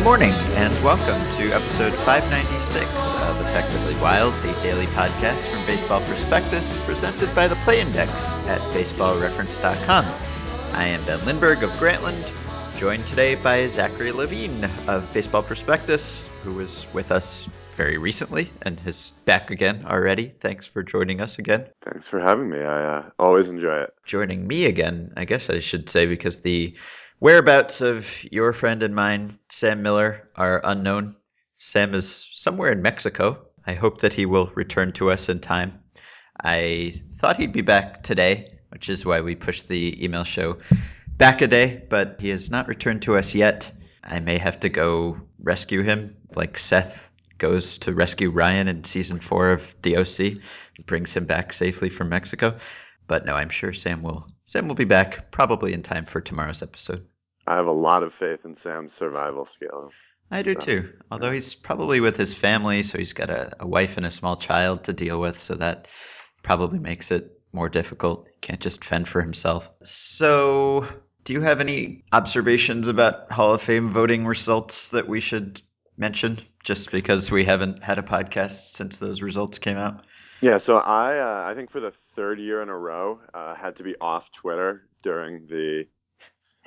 Good morning, and welcome to episode 596 of Effectively Wild, the daily podcast from Baseball Prospectus, presented by the Play Index at baseballreference.com. I am Ben Lindbergh of Grantland, joined today by Zachary Levine of Baseball Prospectus, who was with us very recently and is back again already. Thanks for joining us again. Thanks for having me. I uh, always enjoy it. Joining me again, I guess I should say, because the whereabouts of your friend and mine, Sam Miller, are unknown. Sam is somewhere in Mexico. I hope that he will return to us in time. I thought he'd be back today, which is why we pushed the email show back a day, but he has not returned to us yet. I may have to go rescue him, like Seth goes to rescue Ryan in season four of The OC, brings him back safely from Mexico. But no, I'm sure Sam will Sam will be back probably in time for tomorrow's episode. I have a lot of faith in Sam's survival skill. I do too. Although he's probably with his family, so he's got a, a wife and a small child to deal with, so that probably makes it more difficult. He can't just fend for himself. So, do you have any observations about Hall of Fame voting results that we should mention just because we haven't had a podcast since those results came out? Yeah, so I uh, I think for the third year in a row uh, had to be off Twitter during the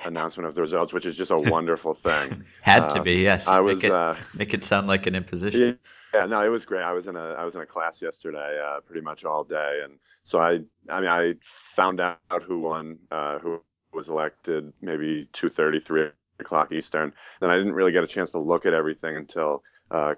announcement of the results, which is just a wonderful thing. had to be, yes. I was make it, uh, make it sound like an imposition. Yeah, yeah, no, it was great. I was in a I was in a class yesterday, uh, pretty much all day, and so I I mean I found out who won, uh, who was elected maybe two thirty three o'clock Eastern. Then I didn't really get a chance to look at everything until uh,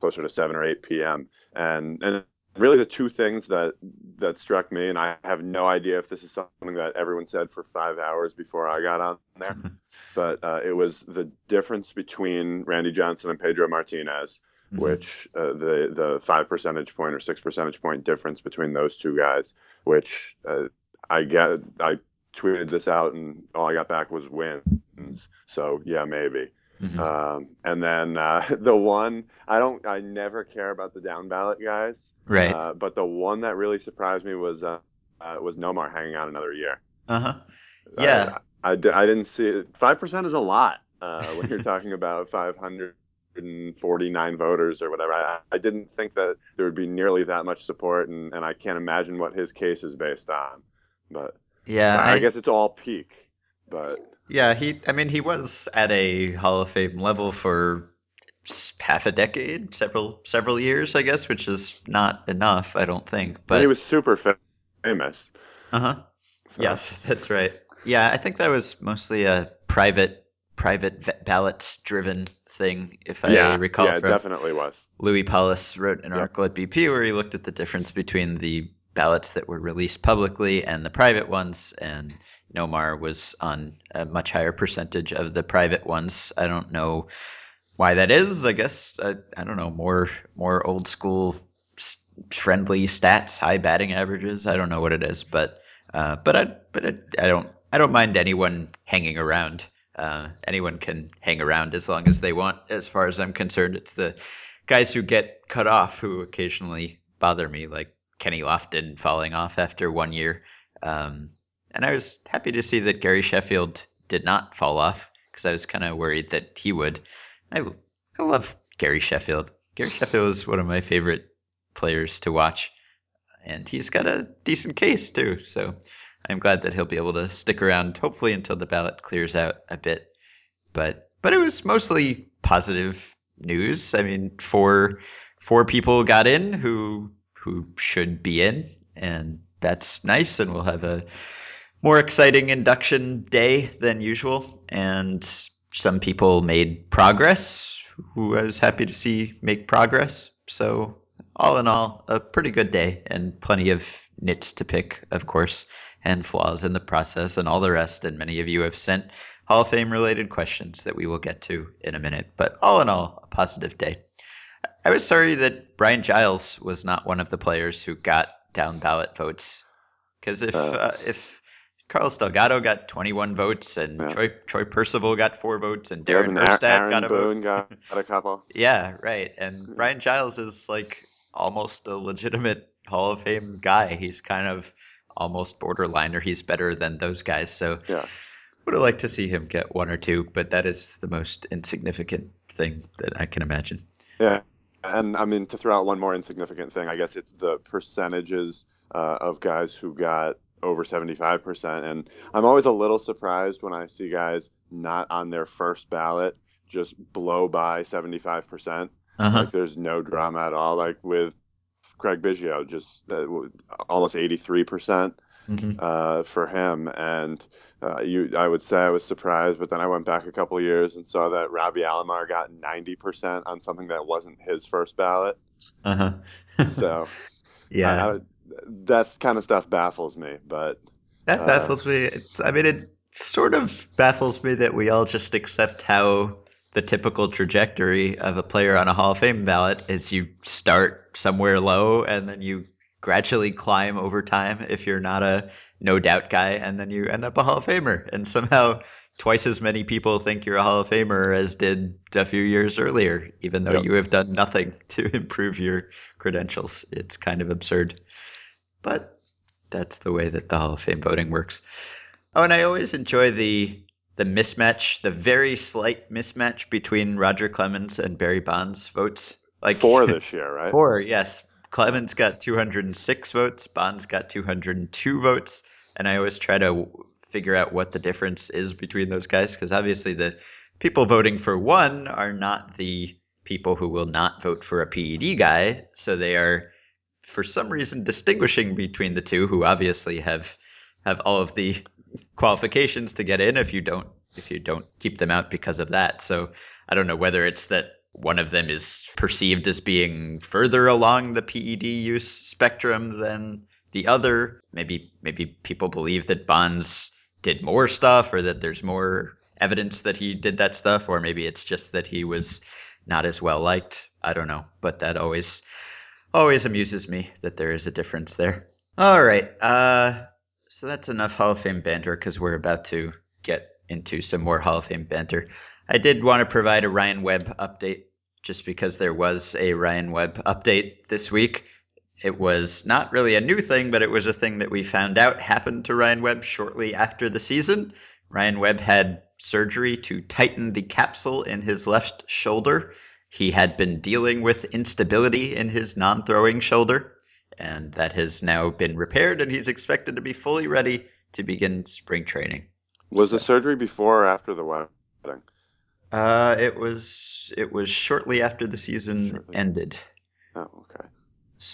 closer to 7 or 8 p.m. And, and really the two things that, that struck me, and I have no idea if this is something that everyone said for five hours before I got on there, but uh, it was the difference between Randy Johnson and Pedro Martinez. Mm-hmm. Which uh, the the five percentage point or six percentage point difference between those two guys, which uh, I get I tweeted this out, and all I got back was wins. So yeah, maybe. Mm-hmm. Um, and then uh, the one I don't, I never care about the down ballot guys, right? Uh, but the one that really surprised me was uh, uh was Nomar hanging out another year. Uh-huh. Yeah, I, I, I, didn't see it. Five percent is a lot uh, when you're talking about five hundred and forty nine voters or whatever. I, I, didn't think that there would be nearly that much support, and, and I can't imagine what his case is based on. But yeah, I, I guess it's all peak, but yeah, he. I mean, he was at a Hall of Fame level for half a decade, several several years, I guess, which is not enough, I don't think. But he was super famous. Uh huh. So. Yes, that's right. Yeah, I think that was mostly a private private ballots driven thing, if I yeah, recall. Yeah, it definitely was. Lewie Pollis wrote an yep. article at BP where he looked at the difference between the ballots that were released publicly and the private ones, and Nomar was on a much higher percentage of the private ones. I don't know why that is. I guess I, I don't know more more old school friendly stats, high batting averages. I don't know what it is, but uh, but I but I, I don't I don't mind anyone hanging around. Uh, anyone can hang around as long as they want. As far as I'm concerned, it's the guys who get cut off who occasionally bother me, like Kenny Lofton falling off after one year. Um, and I was happy to see that Gary Sheffield did not fall off because I was kind of worried that he would. I, I love Gary Sheffield. Gary Sheffield is one of my favorite players to watch, and he's got a decent case too. So I'm glad that he'll be able to stick around, hopefully until the ballot clears out a bit. But but it was mostly positive news. I mean, four four people got in who who should be in, and that's nice. And we'll have a more exciting induction day than usual, and some people made progress who I was happy to see make progress. So, all in all, a pretty good day and plenty of nits to pick, of course, and flaws in the process and all the rest. And many of you have sent Hall of Fame related questions that we will get to in a minute. But all in all, a positive day. I was sorry that Brian Giles was not one of the players who got down ballot votes. Because if uh, uh, if Carlos Delgado got 21 votes, and yeah. Troy, Troy Percival got four votes, and Darren yeah, Erstad got a Boone vote. got a couple. yeah, right. And Brian Giles is like almost a legitimate Hall of Fame guy. He's kind of almost borderline, or he's better than those guys. So yeah. Would have liked to see him get one or two, but that is the most insignificant thing that I can imagine. Yeah, and I mean to throw out one more insignificant thing, I guess it's the percentages uh, of guys who got over 75%. And I'm always a little surprised when I see guys not on their first ballot just blow by 75%. Uh-huh. Like there's no drama at all. Like with Craig Biggio, just uh, almost 83% hmm uh, for him. And uh, you, I would say I was surprised, but then I went back a couple of years and saw that Robbie Alomar got 90% on something that wasn't his first ballot. Uh-huh. So yeah. I, I, that's kind of stuff baffles me. But That uh, baffles me. It's, I mean, it sort of baffles me that we all just accept how the typical trajectory of a player on a Hall of Fame ballot is you start somewhere low and then you gradually climb over time if you're not a no doubt guy, and then you end up a Hall of Famer. And somehow twice as many people think you're a Hall of Famer as did a few years earlier, even though Yep. you have done nothing to improve your credentials. It's kind of absurd. But that's the way that the Hall of Fame voting works. Oh, and I always enjoy the the mismatch, the very slight mismatch between Roger Clemens and Barry Bonds votes. Like four this year, right? Four, yes. Clemens got 206 votes, Bonds got 202 votes, and I always try to figure out what the difference is between those guys because obviously the people voting for one are not the people who will not vote for a PED guy, so they are for some reason distinguishing between the two who obviously have have all of the qualifications to get in if you don't if you don't keep them out because of that. So I don't know whether it's that one of them is perceived as being further along the PED use spectrum than the other. Maybe maybe people believe that Bonds did more stuff or that there's more evidence that he did that stuff or maybe it's just that he was not as well liked. I don't know, but that always always amuses me that there is a difference there. All right. Uh so that's enough Hall of Fame banter because we're about to get into some more Hall of Fame banter. I did want to provide a Ryan Webb update just because there was a Ryan Webb update this week. It was not really a new thing, but it was a thing that we found out happened to Ryan Webb shortly after the season. Ryan Webb had surgery to tighten the capsule in his left shoulder. He had been dealing with instability in his non throwing shoulder, and that has now been repaired, and he's expected to be fully ready to begin spring training. Was the surgery before or after the wedding? Uh, it was it was shortly after the season Shortly. ended. Oh, okay.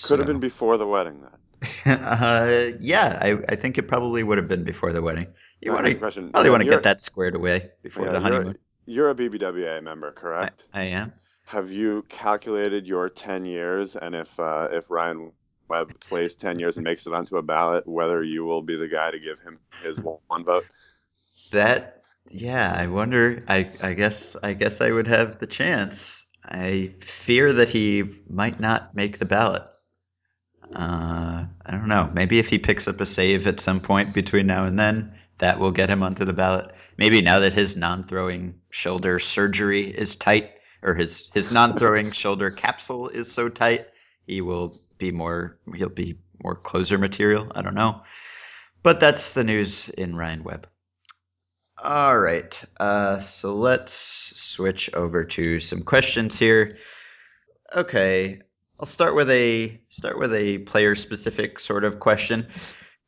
Could have been before the wedding then. uh, yeah, I, I think it probably would have been before the wedding. You want a to probably want to get that squared away before yeah, the you're- honeymoon. You're a BBWA member, I, correct? I am. Have you calculated your 10 years and if uh, if Ryan Webb plays 10 years and makes it onto a ballot, whether you will be the guy to give him his one vote? That yeah, I wonder. I I guess I guess I would have the chance. I fear that he might not make the ballot. Uh, I don't know. Maybe if he picks up a save at some point between now and then, that will get him onto the ballot. Maybe now that his non-throwing shoulder surgery is tight, or his his non-throwing shoulder capsule is so tight, he will be more. He'll be more closer material. I don't know. But that's the news in Ryan Webb. All right. Uh, so let's switch over to some questions here. Okay, I'll start with a start with a player specific sort of question.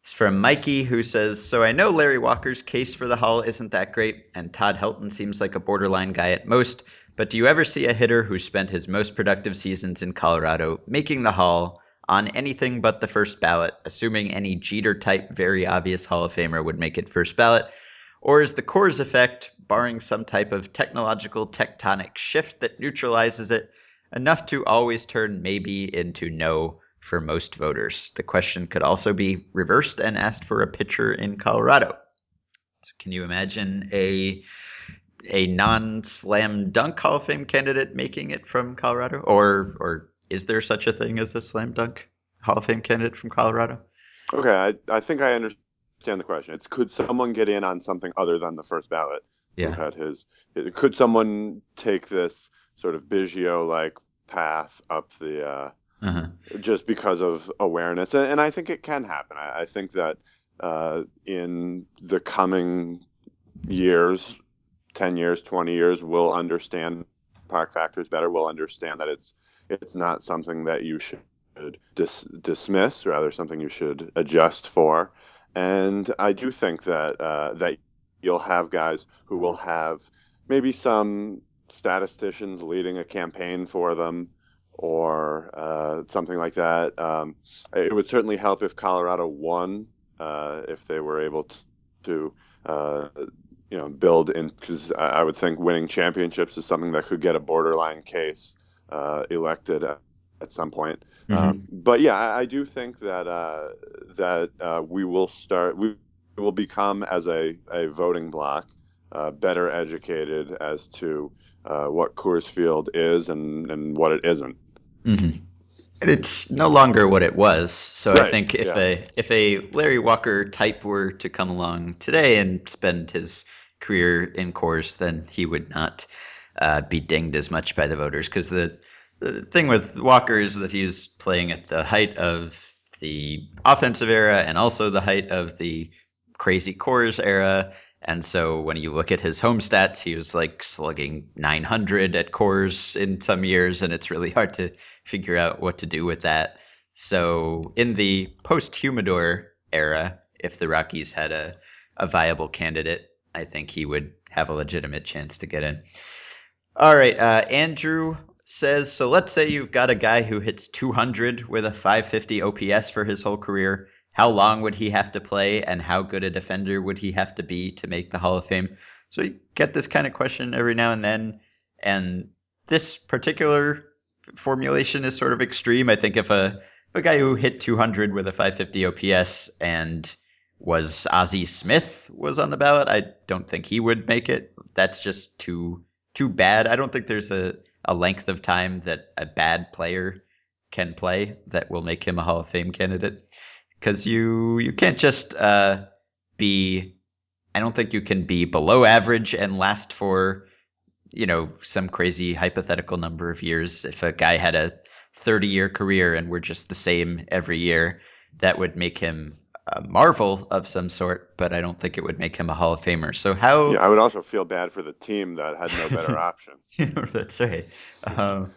It's from Mikey who says, "So I know Larry Walker's case for the Hall isn't that great, and Todd Helton seems like a borderline guy at most. But do you ever see a hitter who spent his most productive seasons in Colorado making the Hall on anything but the first ballot, assuming any Jeter type, very obvious Hall of Famer would make it first ballot?" Or is the Coors effect, barring some type of technological tectonic shift that neutralizes it, enough to always turn maybe into no for most voters? The question could also be reversed and asked for a pitcher in Colorado. So can you imagine a a non-slam dunk Hall of Fame candidate making it from Colorado? Or or is there such a thing as a slam dunk Hall of Fame candidate from Colorado? Okay, I, I think I understand the question. It's could someone get in on something other than the first ballot? Yeah. had his? Could someone take this sort of Biggio like path up the uh, Uh-huh. just because of awareness? And, and I think it can happen. I, I think that uh, in the coming years, 10 years, 20 years, we'll understand park factors better, We'll understand that it's it's not something that you should dis- dismiss, rather something you should adjust for. And I do think that uh, that you'll have guys who will have maybe some statisticians leading a campaign for them or uh, something like that. Um, it would certainly help if Colorado won, uh, if they were able to, to uh, you know, build in because I would think winning championships is something that could get a borderline case uh, elected at, some point. Mm-hmm. Um, but yeah, I, I, do think that uh, that uh, we will start. We will become as a, a voting bloc uh, better educated as to uh, what Coors Field is and, and what it isn't. Mm-hmm. It's no longer what it was. So right. I think if yeah. a if a Larry Walker type were to come along today and spend his career in Coors, then he would not uh, be dinged as much by the voters. Because the the thing with Walker is that he's playing at the height of the offensive era and also the height of the crazy Coors era. And so when you look at his home stats, he was like slugging 900 at Coors in some years, and it's really hard to figure out what to do with that. So in the post Humidor era, if the Rockies had a, a viable candidate, I think he would have a legitimate chance to get in. All right, uh, Andrew says so. Let's say you've got a guy who hits 200 with a 550 OPS for his whole career how long would he have to play and how good a defender would he have to be to make the Hall of Fame? So you get this kind of question every now and then. And this particular formulation is sort of extreme. I think if a, a guy who hit 200 with a 550 OPS and was Ozzie Smith was on the ballot, I don't think he would make it. That's just too too bad. I don't think there's a, a length of time that a bad player can play that will make him a Hall of Fame candidate because you you can't just uh, be. I don't think you can be below average and last for you know some crazy hypothetical number of years. If a guy had a 30 year career and we're just the same every year, that would make him a marvel of some sort, but I don't think it would make him a Hall of Famer. So how? Yeah, I would also feel bad for the team that had no better option. That's right. Um,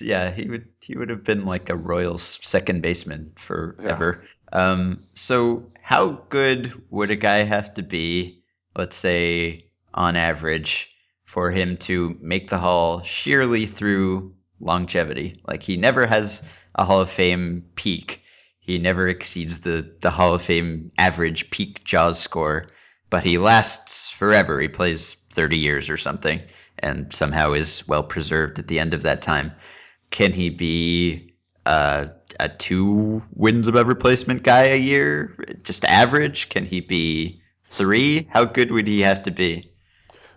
yeah, he would he would have been like a Royals second baseman forever. Yeah. Um, so how good would a guy have to be, let's say on average, for him to make the Hall sheerly through longevity? Like he never has a Hall of Fame peak. He never exceeds the the Hall of Fame average peak Jaws score, but he lasts forever. He plays 30 years or something and somehow is well preserved at the end of that time. Can he be uh, a two wins above replacement guy a year, just average? Can he be three? How good would he have to be?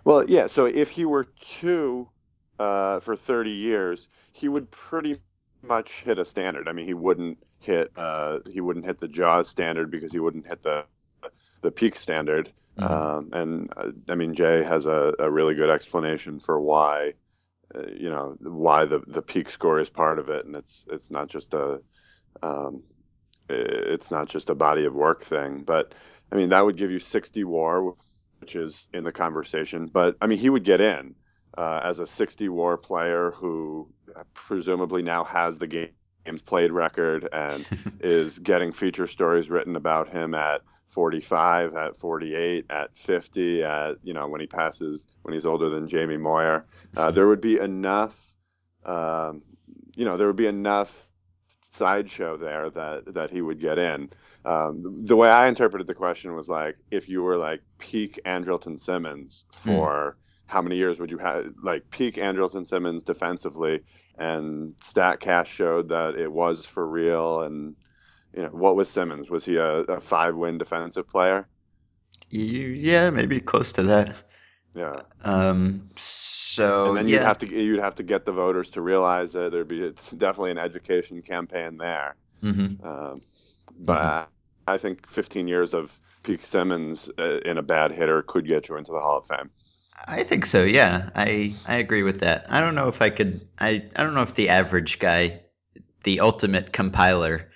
Well, yeah. So if he were two uh, for 30 years, he would pretty much hit a standard. I mean, he wouldn't hit uh, he wouldn't hit the Jaws standard because he wouldn't hit the the peak standard. Mm-hmm. Um, and uh, I mean, Jay has a, a, really good explanation for why, uh, you know, why the, the peak score is part of it, and it's it's not just a um, it's not just a body of work thing. But I mean, that would give you 60 WAR, which is in the conversation. But I mean, he would get in uh, as a 60 WAR player who presumably now has the game games played record and is getting feature stories written about him at 45, at 48, at 50, at you know when he passes when he's older than Jamie Moyer. Uh, there would be enough, um, you know, there would be enough sideshow there that that he would get in. Um, the way I interpreted the question was like if you were like peak Andrelton Simmons hmm. for. Mm. How many years would you have like peak Andrelton Simmons defensively? And Statcast showed that it was for real. And you know, what was Simmons? Was he a, a five-win defensive player? Yeah, maybe close to that. Yeah. Um. So and then yeah. you'd have to you'd have to get the voters to realize that there'd be definitely an education campaign there. Mm-hmm. Um, but mm-hmm. I, I think 15 years of peak Simmons uh, in a bad hitter could get you into the Hall of Fame. I think so. Yeah, I I agree with that. I don't know if I could. I I don't know if the average guy, the ultimate compiler,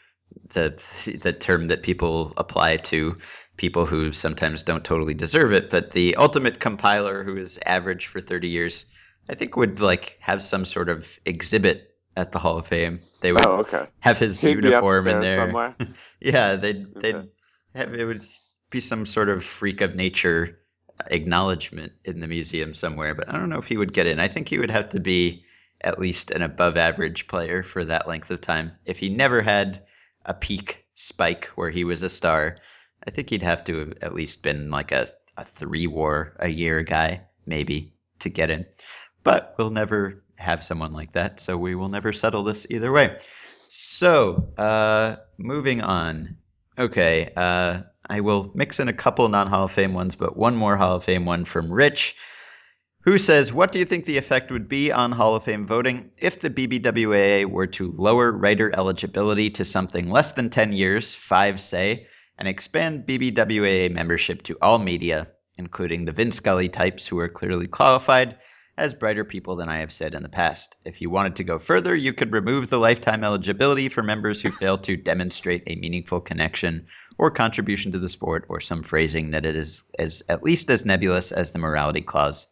the the term that people apply to people who sometimes don't totally deserve it, but the ultimate compiler who is average for 30 years, I think would like have some sort of exhibit at the Hall of Fame. They would Oh, okay. have his He'd uniform in there. somewhere. Yeah, they'd they'd Okay. have it would be some sort of freak of nature acknowledgement in the museum somewhere, but I don't know if he would get in. I think he would have to be at least an above average player for that length of time. If he never had a peak spike where he was a star, I think he'd have to have at least been like a, a three war a year guy, maybe, to get in. But we'll never have someone like that, so we will never settle this either way. So, uh, moving on. Okay, uh, I will mix in a couple non Hall of Fame ones, but one more Hall of Fame one from Rich, who says, What do you think the effect would be on Hall of Fame voting if the BBWAA were to lower writer eligibility to something less than 10 years, five say, and expand BBWAA membership to all media, including the Vin Scully types who are clearly qualified? as brighter people than I have said in the past. If you wanted to go further, you could remove the lifetime eligibility for members who fail to demonstrate a meaningful connection or contribution to the sport, or some phrasing that it is as at least as nebulous as the morality clause.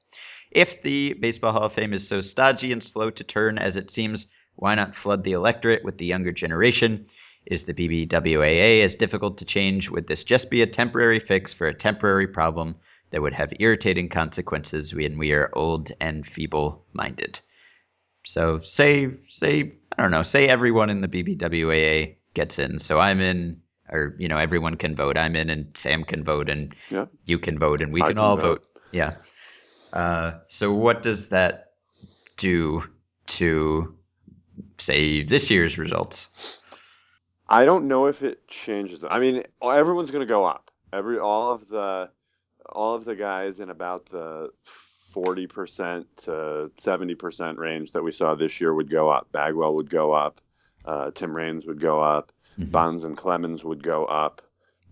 If the Baseball Hall of Fame is so stodgy and slow to turn as it seems, why not flood the electorate with the younger generation? Is the BBWAA as difficult to change? Would this just be a temporary fix for a temporary problem that would have irritating consequences when we are old and feeble minded? So say say I don't know, say everyone in the BBWAA gets in. So I'm in or you know, everyone can vote. I'm in and Sam can vote and Yeah. you can vote and we can, can all vote. vote. Yeah. Uh, so what does that do to say this year's results? I don't know if it changes. I mean, everyone's going to go up. Every all of the all of the guys in about the forty percent to seventy percent range that we saw this year would go up. Bagwell would go up. Uh, Tim Raines would go up. Bonds and Clemens would go up.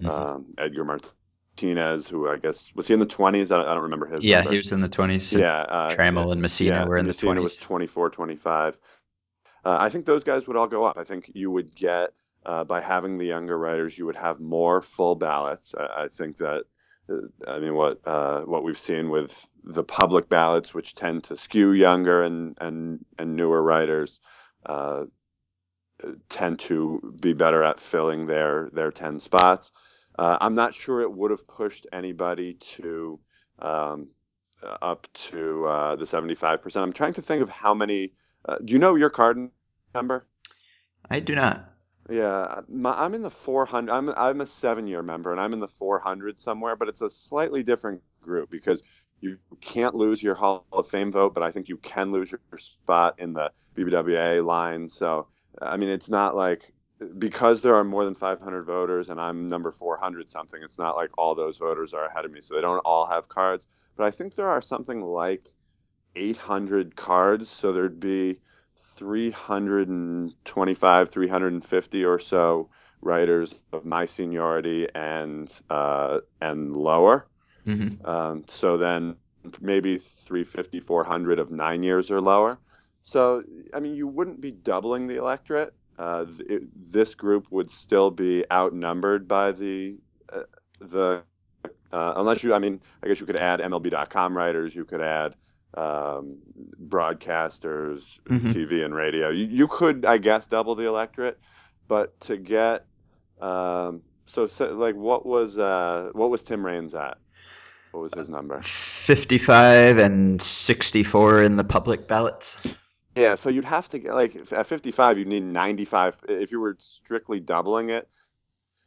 Mhm. Um, Edgar Martinez, who I guess was he in the twenties? I, I don't remember his. yeah, number. he was in the 20s. yeah. Uh, Trammell and Mussina yeah, were in Mussina the 20s. was 24, 25. Uh, I think those guys would all go up. I think you would get uh, by having the younger writers, you would have more full ballots. I, I think that. uh, I mean, what uh, what we've seen with the public ballots, which tend to skew younger and and and newer writers, uh, tend to be better at filling their their ten spots. Uh, I'm not sure it would have pushed anybody to um, uh, up to uh, the 75%. I'm trying to think of how many. Uh, do you know your card number? I do not. Yeah, my, I'm in the 400. I'm I'm a seven year member, and I'm in the 400 somewhere. But it's a slightly different group because you can't lose your Hall of Fame vote, but I think you can lose your spot in the BBWA line. So I mean, it's not like because there are more than 500 voters, and I'm number 400 something. It's not like all those voters are ahead of me, so they don't all have cards. But I think there are something like 800 cards, so there'd be 325, 350 or so writers of my seniority and uh, and lower. hmm Um, so then maybe 350, 400 of nine years or lower. So I mean, you wouldn't be doubling the electorate. Uh, this group would still be outnumbered by the uh, the uh, unless you. I mean, I guess you could add MLB.com writers. You could add um, broadcasters, Mhm. TV and radio. You, you could, I guess, double the electorate, but to get um, so, so like what was uh, what was Tim Raines at? What was his number? 55 and 64 in the public ballots. Yeah, so you'd have to get like at 55, you'd need 95. If you were strictly doubling it,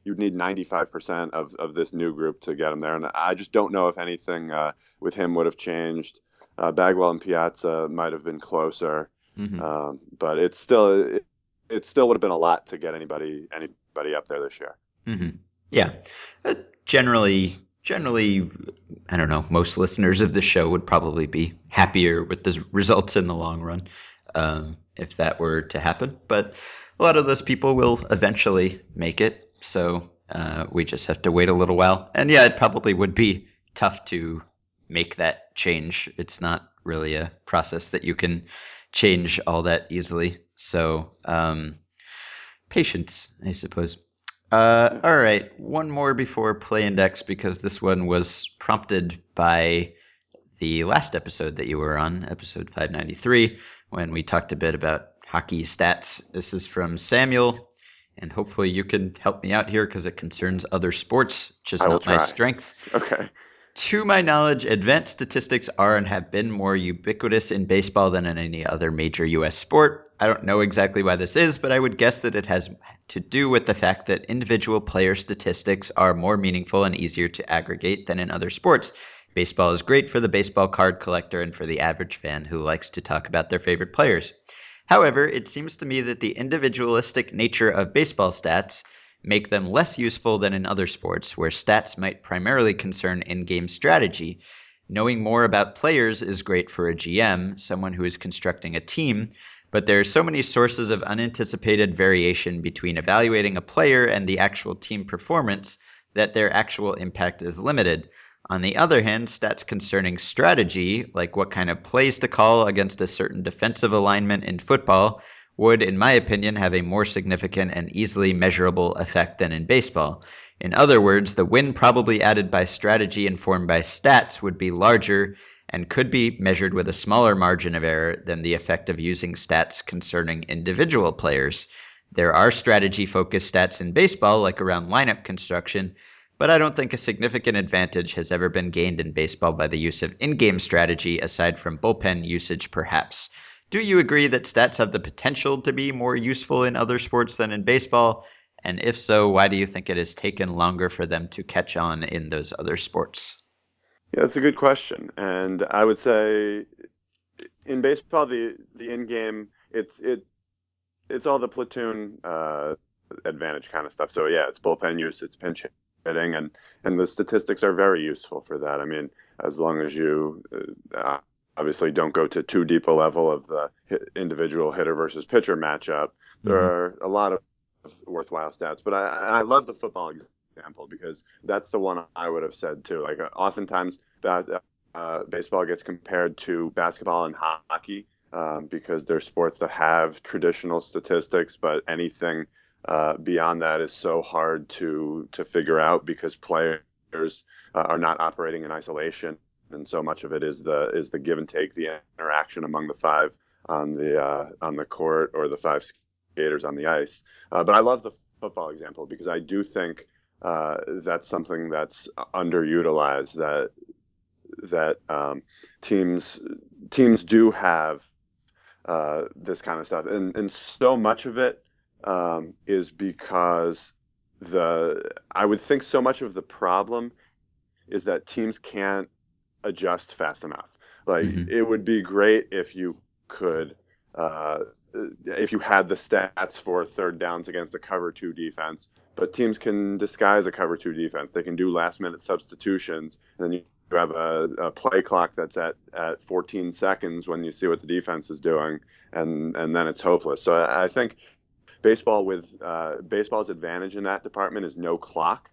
you'd need 95% of, of this new group to get him there. And I just don't know if anything uh, with him would have changed. Uh, Bagwell and Piazza might have been closer, Mhm. um, but it's still it, it still would have been a lot to get anybody anybody up there this year. hmm Yeah. Uh, generally, generally, I don't know. Most listeners of the show would probably be happier with the results in the long run um, if that were to happen. But a lot of those people will eventually make it. So uh, we just have to wait a little while. And yeah, it probably would be tough to make that change. It's not really a process that you can change all that easily. So um, patience, I suppose. Uh, all right, one more before play index because this one was prompted by the last episode that you were on, episode 593, when we talked a bit about hockey stats. This is from Samuel, and hopefully you can help me out here because it concerns other sports, which is not my strength. Okay. To my knowledge, advanced statistics are and have been more ubiquitous in baseball than in any other major U.S. sport. I don't know exactly why this is, but I would guess that it has to do with the fact that individual player statistics are more meaningful and easier to aggregate than in other sports. Baseball is great for the baseball card collector and for the average fan who likes to talk about their favorite players. However, it seems to me that the individualistic nature of baseball stats make them less useful than in other sports, where stats might primarily concern in game strategy. Knowing more about players is great for a GM, someone who is constructing a team, but there are so many sources of unanticipated variation between evaluating a player and the actual team performance that their actual impact is limited. On the other hand, stats concerning strategy, like what kind of plays to call against a certain defensive alignment in football, would, in my opinion, have a more significant and easily measurable effect than in baseball. In other words, the win probably added by strategy informed by stats would be larger and could be measured with a smaller margin of error than the effect of using stats concerning individual players. There are strategy focused stats in baseball, like around lineup construction, but I don't think a significant advantage has ever been gained in baseball by the use of in game strategy aside from bullpen usage, perhaps. Do you agree that stats have the potential to be more useful in other sports than in baseball? And if so, why do you think it has taken longer for them to catch on in those other sports? Yeah, that's a good question. And I would say in baseball, the the in game, it's it it's all the platoon uh, advantage kind of stuff. So yeah, it's bullpen use, it's pinch hitting, and and the statistics are very useful for that. I mean, as long as you uh, obviously don't go to too deep a level of the individual hitter versus pitcher matchup. There mm-hmm. are a lot of worthwhile stats, but I, I love the football example because that's the one I would have said too. Like uh, oftentimes that uh, baseball gets compared to basketball and hockey um, because they're sports that have traditional statistics, but anything uh, beyond that is so hard to to figure out because players uh, are not operating in isolation and so much of it is the is the give and take, the interaction among the five on the uh, on the court or the five skaters on the ice. Uh, but I love the football example because I do think uh, that's something that's underutilized. That that um, teams teams do have this kind of stuff, and and so much of it um, is because the I would think so much of the problem is that teams can't adjust fast enough. Like mm-hmm. it would be great if you could, uh, if you had the stats for third downs against a cover two defense. But teams can disguise a cover two defense. They can do last minute substitutions, and then you have a, a, play clock that's at, at 14 seconds when you see what the defense is doing, and and then it's hopeless. So I, I think baseball with uh, baseball's advantage in that department is no clock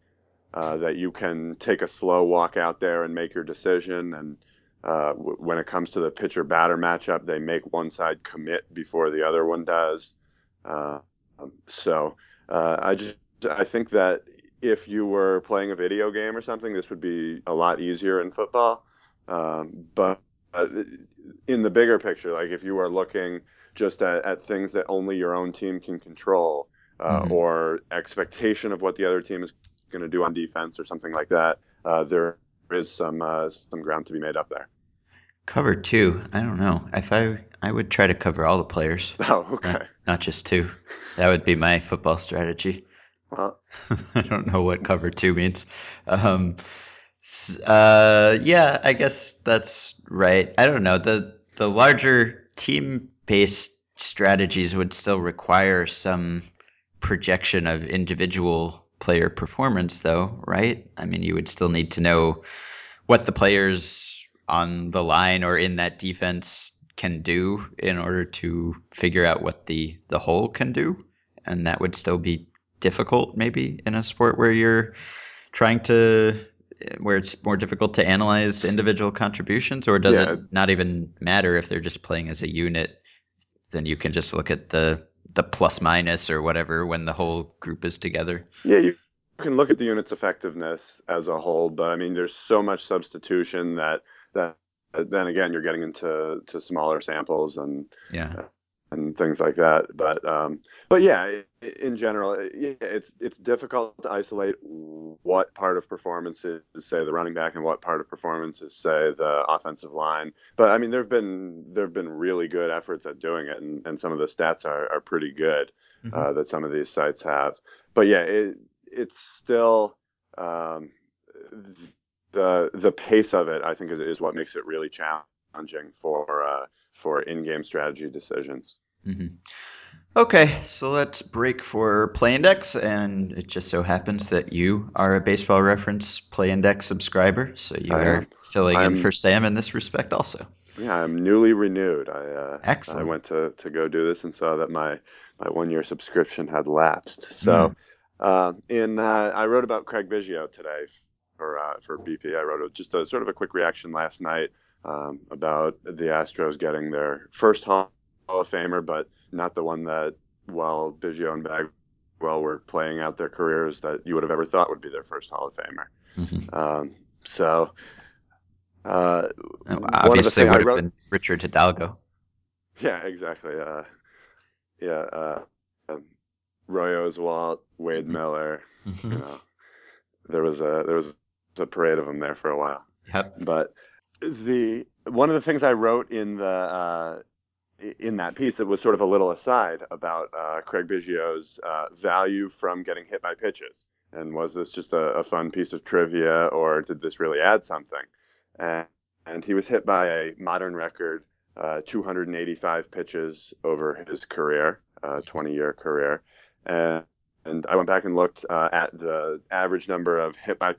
uh, that you can take a slow walk out there and make your decision. And uh, w- when it comes to the pitcher batter matchup, they make one side commit before the other one does. Uh, um, so uh, I just I think that if you were playing a video game or something, this would be a lot easier in football. Um, but uh, in the bigger picture, like if you are looking just at, at things that only your own team can control, uh, mm-hmm. or expectation of what the other team is going to do on defense or something like that, uh, there is some uh, some ground to be made up there. Cover two. I don't know. If I I would try to cover all the players. Oh, okay. Not, not just two. That would be my football strategy. Well, I don't know what cover two means. Um, uh, yeah, I guess that's right. I don't know. The the larger team based strategies would still require some projection of individual player performance, though, right? I mean, you would still need to know what the players on the line or in that defense can do in order to figure out what the the whole can do, and that would still be difficult, maybe in a sport where you're trying to where it's more difficult to analyze individual contributions, or does yeah. it not even matter if they're just playing as a unit? Then you can just look at the the plus minus or whatever when the whole group is together. Yeah, you can look at the unit's effectiveness as a whole, but I mean, there's so much substitution that that then again you're getting into to smaller samples and Yeah. And things like that. But um, but yeah, in general, it's it's difficult to isolate what part of performance is say the running back and what part of performance is say the offensive line. But I mean, there've been there've been really good efforts at doing it, and, and some of the stats are are pretty good Mhm. uh, that some of these sites have. But yeah, it it's still. Um, the the pace of it, I think, is, is what makes it really challenging for uh, for in-game strategy decisions. hmm Okay, so let's break for Play Index, and it just so happens that you are a Baseball Reference Play Index subscriber, so you I are am. filling in I'm- for Sam in this respect also. Yeah, I'm newly renewed. I uh, I went to, to go do this and saw that my my one year subscription had lapsed. So, uh, in uh, I wrote about Craig Biggio today for uh, for BP. I wrote a, just a sort of a quick reaction last night um, about the Astros getting their first Hall of Famer, but not the one that while Biggio and Bagwell were playing out their careers that you would have ever thought would be their first Hall of Famer. Mhm. Um, so. Uh, one of the Obviously, would have wrote- been Richard Hidalgo. Yeah, exactly. Uh, yeah, uh, um, Roy Oswalt, Wade Mhm. Miller. You Mhm. know, there was a there was a parade of them there for a while. Yep. But the one of the things I wrote in the uh, in that piece, it was sort of a little aside about uh, Craig Biggio's uh, value from getting hit by pitches, and was this just a, a fun piece of trivia, or did this really add something? And, and he was hit by a modern record uh, 285 pitches over his career, uh, 20 year career. And, and I went back and looked uh, at the average number of hit by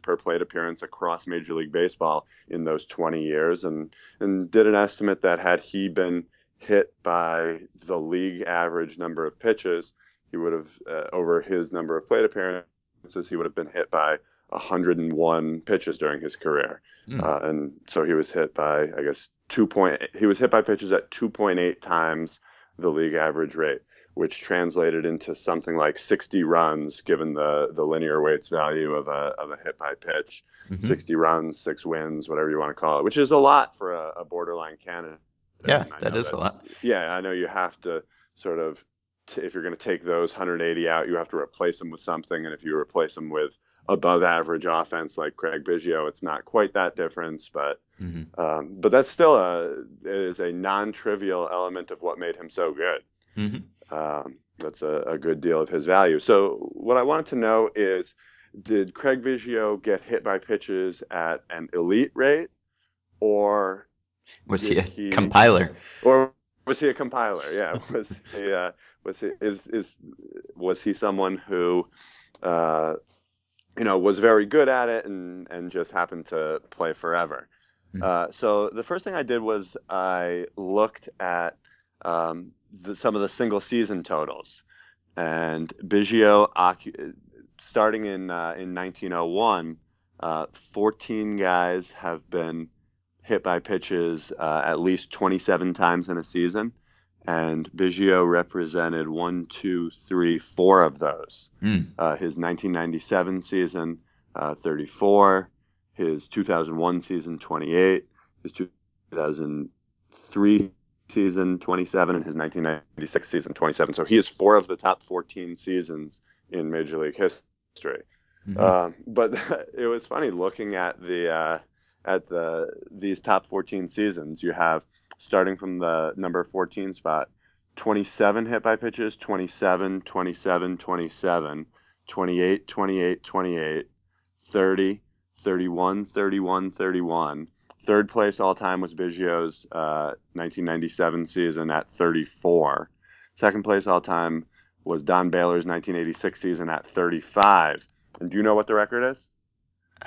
per plate appearance across Major League Baseball in those 20 years and, and did an estimate that had he been hit by the league average number of pitches, he would have, uh, over his number of plate appearances, he would have been hit by 101 pitches during his career. Hmm. Uh, and so he was hit by, I guess, two point. He was hit by pitches at 2.8 times the league average rate, which translated into something like 60 runs, given the the linear weights value of a of a hit by pitch. Mhm. 60 runs, six wins, whatever you want to call it, which is a lot for a, a borderline candidate. Yeah, And I that a lot. yeah, I know you have to sort of, t- if you're going to take those 180 out, you have to replace them with something. And if you replace them with above average offense like Craig Biggio, it's not quite that difference, but hmm um, but that's still a is a non-trivial element of what made him so good. hmm Um, that's a, a good deal of his value. So what I wanted to know is, did Craig Biggio get hit by pitches at an elite rate, or Was he a he- compiler? or was he a compiler? Yeah, was he? Uh, was he? Is is was he someone who, uh, you know, was very good at it and and just happened to play forever? Hmm. Uh, so the first thing I did was I looked at um, the, some of the single season totals, and Biggio, starting in uh, in 1901, uh, 14 guys have been hit by pitches uh, at least 27 times in a season. And Biggio represented one, two, three, four of those. Uh, his 1997 season, uh, 34. His 2001 season, 28. His 2003 season, 27. And his 1996 season, 27. So he is four of the top 14 seasons in Major League history. Mhm. Um, but it was funny looking at the uh, at the these top 14 seasons. You have starting from the number 14 spot, 27 hit by pitches, 27, 27, 27, 28, 28, 28, 30, 31, 31, 31. Third place all time was Biggio's uh, 1997 season at 34. Second place all time was Don Baylor's 1986 season at 35. And do you know what the record is?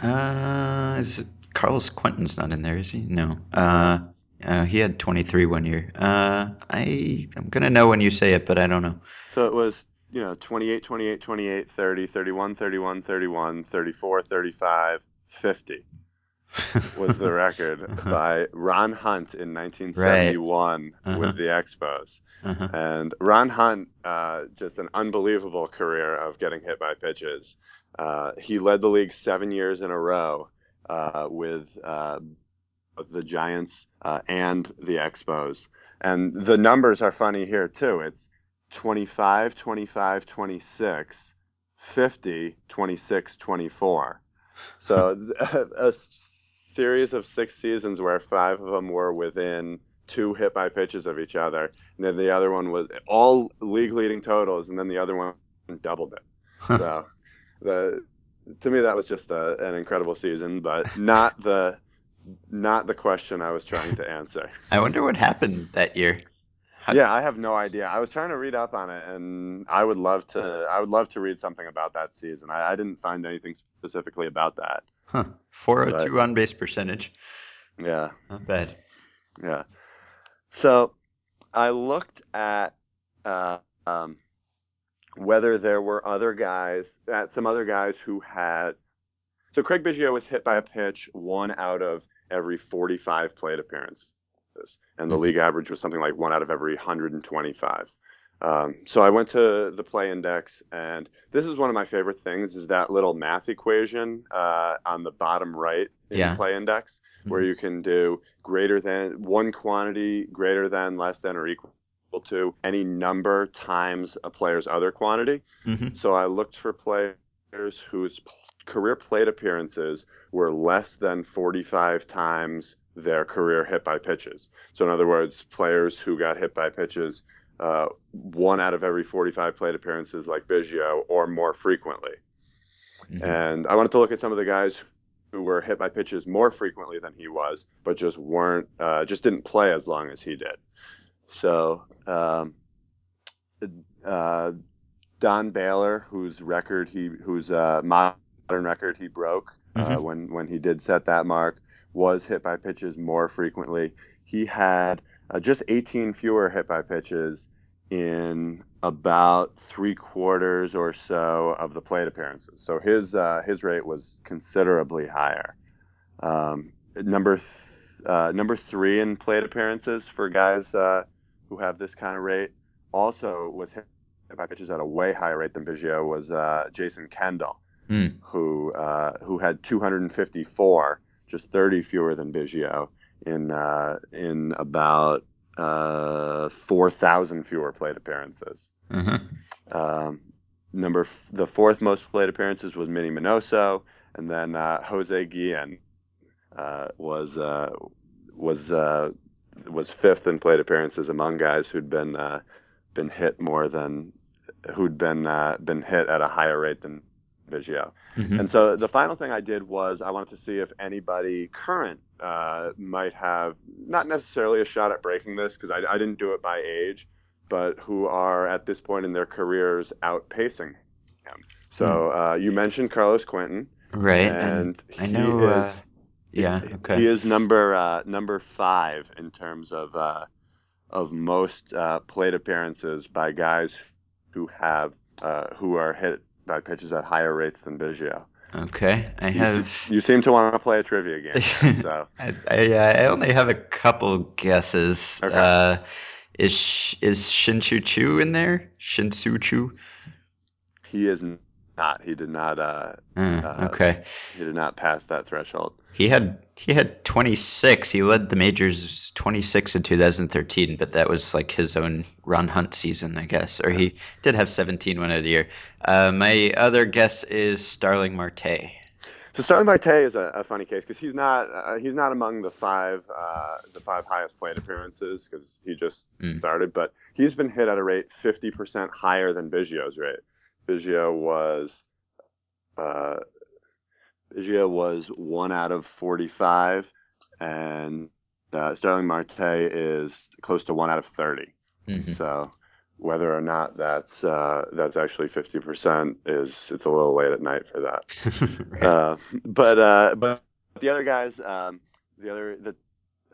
Uh, is it, Carlos Quentin's not in there, is he? No. Uh, uh, he had 23 one year. Uh, I I'm gonna know when you say it, but I don't know. So it was, you know, 28, 28, 28, 30, 31, 31, 31, 34, 35, 50. Was the record Uh-huh. by Ron Hunt in 1971 Uh-huh. with the Expos. Uh-huh. And Ron Hunt, uh, just an unbelievable career of getting hit by pitches. Uh, he led the league seven years in a row uh, with uh, the Giants uh, and the Expos. And the numbers are funny here, too. It's 25, 25, 26, 50, 26, 24. So a series of six seasons where five of them were within two hit by pitches of each other, and then the other one was all league leading totals, and then the other one doubled it. So the to me that was just a, an incredible season, but not the not the question I was trying to answer. I wonder what happened that year. How- Yeah, I have no idea. I was trying to read up on it, and I would love to. I would love to read something about that season. I, I didn't find anything specifically about that. Huh. 402 on base percentage. Yeah, Not bad. yeah. So I looked at uh, um, whether there were other guys, at some other guys who had. So Craig Biggio was hit by a pitch one out of every 45 plate appearances, and the Mhm. league average was something like one out of every 125. Um, so I went to the play index, and this is one of my favorite things: is that little math equation uh, on the bottom right in Yeah. play index, where Mhm. you can do greater than one quantity, greater than, less than, or equal to any number times a player's other quantity. Mhm. So I looked for players whose career plate appearances were less than 45 times their career hit by pitches. So, in other words, players who got hit by pitches uh, one out of every 45 plate appearances, like Biggio, or more frequently. Mhm. And I wanted to look at some of the guys who were hit by pitches more frequently than he was, but just weren't, uh, just didn't play as long as he did. So, um, uh, Don Baylor, whose record he, whose uh, modern record he broke uh, Mhm. when when he did set that mark, was hit by pitches more frequently. He had uh, just 18 fewer hit by pitches in about three quarters or so of the plate appearances. So his uh, his rate was considerably higher. Um, number th- uh, number three in plate appearances for guys uh, who have this kind of rate also was hit by pitches at a way higher rate than Biggio was uh, Jason Kendall, Mm. who uh, who had 254, just 30 fewer than Biggio in uh, in about uh, 4,000 fewer plate appearances. Uh-huh. Um, number f- the fourth most plate appearances was Minnie Minoso, and then uh, Jose Guillen uh, was uh, was uh, was fifth in plate appearances among guys who'd been uh, been hit more than who'd been uh, been hit at a higher rate than Mhm. And so the final thing I did was I wanted to see if anybody current uh, might have not necessarily a shot at breaking this because I, I didn't do it by age, but who are at this point in their careers outpacing him. So uh, you mentioned Carlos Quentin, Right. And, and I he know. Uh, is yeah. he is number uh, number five in terms of uh, of most uh, plate appearances by guys who have uh, who are hit by pitches at higher rates than Biggio. Okay. I You, se- have. you seem to want to play a trivia game, so I, I, uh, I only have a couple guesses. Okay. Uh, is is Shin-Soo Choo in there? Shin-Soo Choo? he is not. He did not. Uh, Uh, Uh, okay. he did not pass that threshold. He had he had 26. He led the majors 26 in 2013, but that was like his own Ron Hunt season, I guess. Or he did have 17 one of the year. Uh, my other guess is Starling Marte. So Starling Marte is a, a funny case because he's not uh, he's not among the five uh, the five highest plate appearances because he just Mm. started, but he's been hit at a rate fifty percent higher than Biggio's rate. Biggio was uh, Biggio was one out of forty five, and uh, Starling Marte is close to one out of thirty. Mhm. So whether or not that's uh, that's actually fifty percent is it's a little late at night for that. Right. Uh, but uh, but the other guys, um, the other the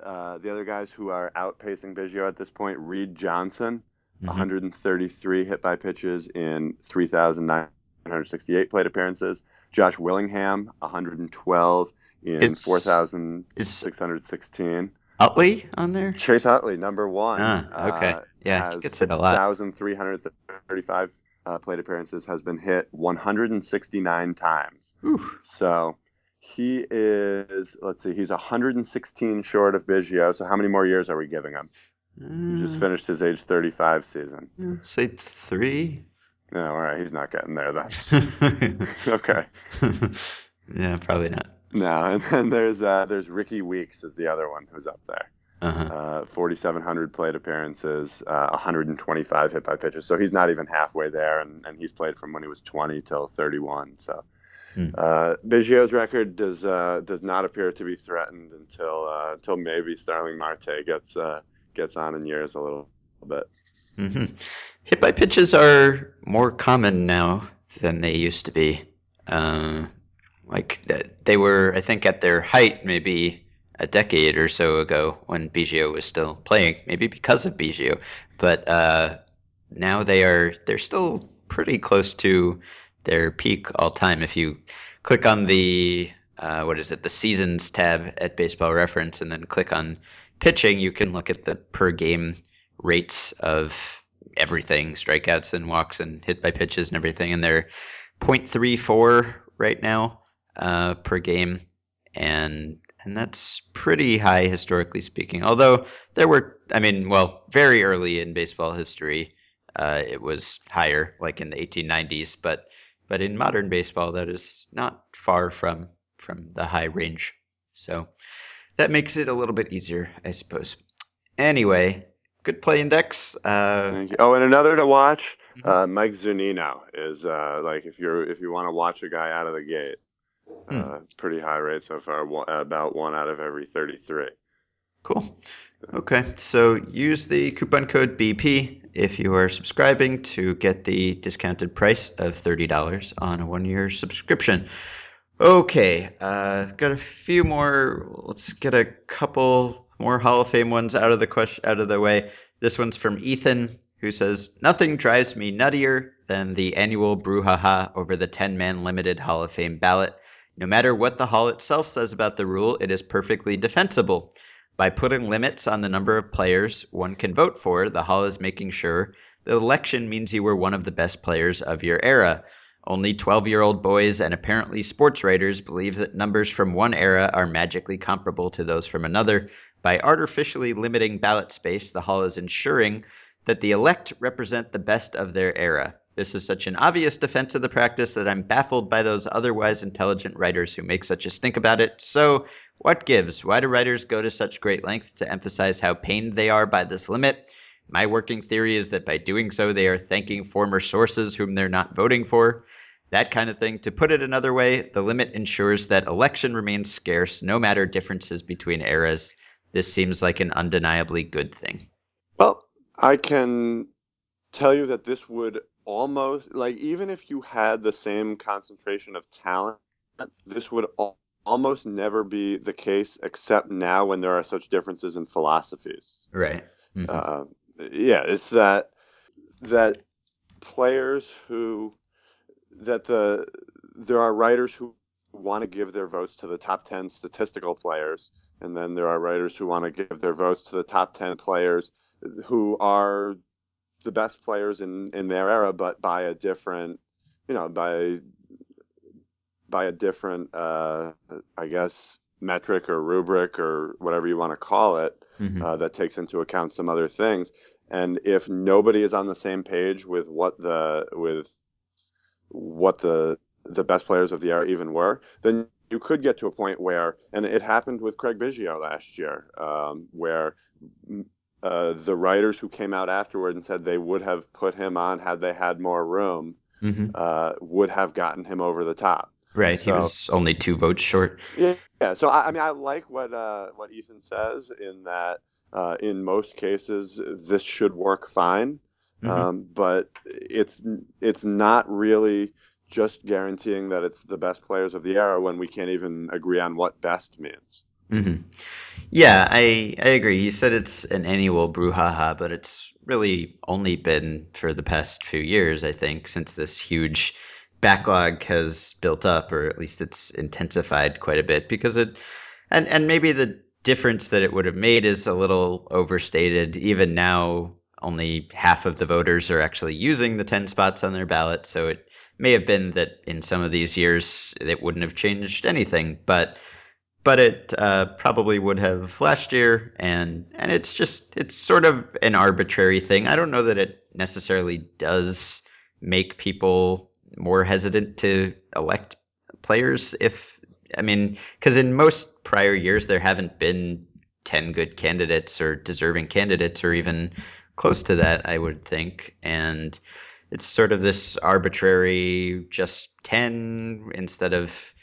uh, the other guys who are outpacing Biggio at this point, Reed Johnson, Mhm. 133 hit by pitches in 3,968 plate appearances. Josh Willingham, 112 in Is- 4,616. Utley on there? Chase Utley, number one. Ah, okay. uh, Yeah, has gets hit a lot. 6,335 uh, plate appearances, has been hit 169 times. Ooh. So he is, let's see, he's 116 short of Biggio. So how many more years are we giving him? He just finished his age 35 season. yeah, say three. No, all right, he's not getting there then. Okay. yeah, probably not. No, and then there's uh, there's Rickie Weeks is the other one who's up there. Uh-huh. Uh, 4,700 plate appearances, uh, 125 hit by pitches. So he's not even halfway there, and, and he's played from when he was 20 till 31. So Hmm. uh, Biggio's record does uh, does not appear to be threatened until uh, until maybe Starling Marte gets uh, gets on in years a little, bit. hmm Hit by pitches are more common now than they used to be. Uh, like they were, I think, at their height maybe a decade or so ago when Biggio was still playing. Maybe because of Biggio, but uh, now they are they're still pretty close to their peak all time. If you click on the uh, what is it, the seasons tab at Baseball Reference, and then click on pitching, you can look at the per game rates of everything strikeouts and walks and hit by pitches and everything and they're 0.34 right now uh, per game. And and that's pretty high historically speaking. Although there were i mean well very early in baseball history uh, it was higher like in the 1890s but but in modern baseball that is not far from from the high range. So that makes it a little bit easier i suppose anyway good play index uh, Thank you. Oh, and another to watch, Mhm. uh, Mike Zunino is uh, like if you're if you want to watch a guy out of the gate, Hmm. uh, pretty high rate so far, one, about one out of every 33. Cool. Okay, so use the coupon code BP if you are subscribing to get the discounted price of $30 on a one year subscription. Okay, uh, got a few more. Let's get a couple more Hall of Fame ones out of the question, out of the way. This one's from Ethan, who says, "Nothing drives me nuttier than the annual brouhaha over the 10-man limited Hall of Fame ballot. No matter what the Hall itself says about the rule, it is perfectly defensible. By putting limits on the number of players one can vote for, the Hall is making sure the election means you were one of the best players of your era." Only 12 year old boys and apparently sports writers believe that numbers from one era are magically comparable to those from another. By artificially limiting ballot space, the Hall is ensuring that the elect represent the best of their era. This is such an obvious defense of the practice that I'm baffled by those otherwise intelligent writers who make such a stink about it. So, what gives? Why do writers go to such great lengths to emphasize how pained they are by this limit? My working theory is that by doing so, they are thanking former sources whom they're not voting for. That kind of thing. To put it another way, the limit ensures that election remains scarce no matter differences between eras. This seems like an undeniably good thing. Well, I can tell you that this would almost like even if you had the same concentration of talent, this would al- almost never be the case except now when there are such differences in philosophies. Right. Mhm. Uh, yeah, it's that that players who that the there are writers who want to give their votes to the top 10 statistical players and then there are writers who want to give their votes to the top 10 players who are the best players in in their era but by a different you know by by a different uh i guess metric or rubric or whatever you want to call it Mhm. uh, that takes into account some other things. And if nobody is on the same page with what the with what the the best players of the era even were, then you could get to a point where, and it happened with Craig Biggio last year, um, where mm, uh, the writers who came out afterward and said they would have put him on had they had more room, Mhm. uh, would have gotten him over the top. Right. He was only two votes short. Yeah, yeah. So I, I mean, I like what uh, what Ethan says in that uh, in most cases this should work fine, Mhm. um, but it's it's not really just guaranteeing that it's the best players of the era when we can't even agree on what best means. hmm Yeah, I I agree. He said it's an annual brouhaha, but it's really only been for the past few years, I think, since this huge backlog has built up, or at least it's intensified quite a bit because it, and and maybe the difference that it would have made is a little overstated. Even now, only half of the voters are actually using the 10 spots on their ballot. So it may have been that in some of these years it wouldn't have changed anything, but but it uh, probably would have last year. And and it's just it's sort of an arbitrary thing. I don't know that it necessarily does make people more hesitant to elect players if I mean, because in most prior years there haven't been ten good candidates or deserving candidates or even close to that, I would think. And it's sort of this arbitrary just 10 instead of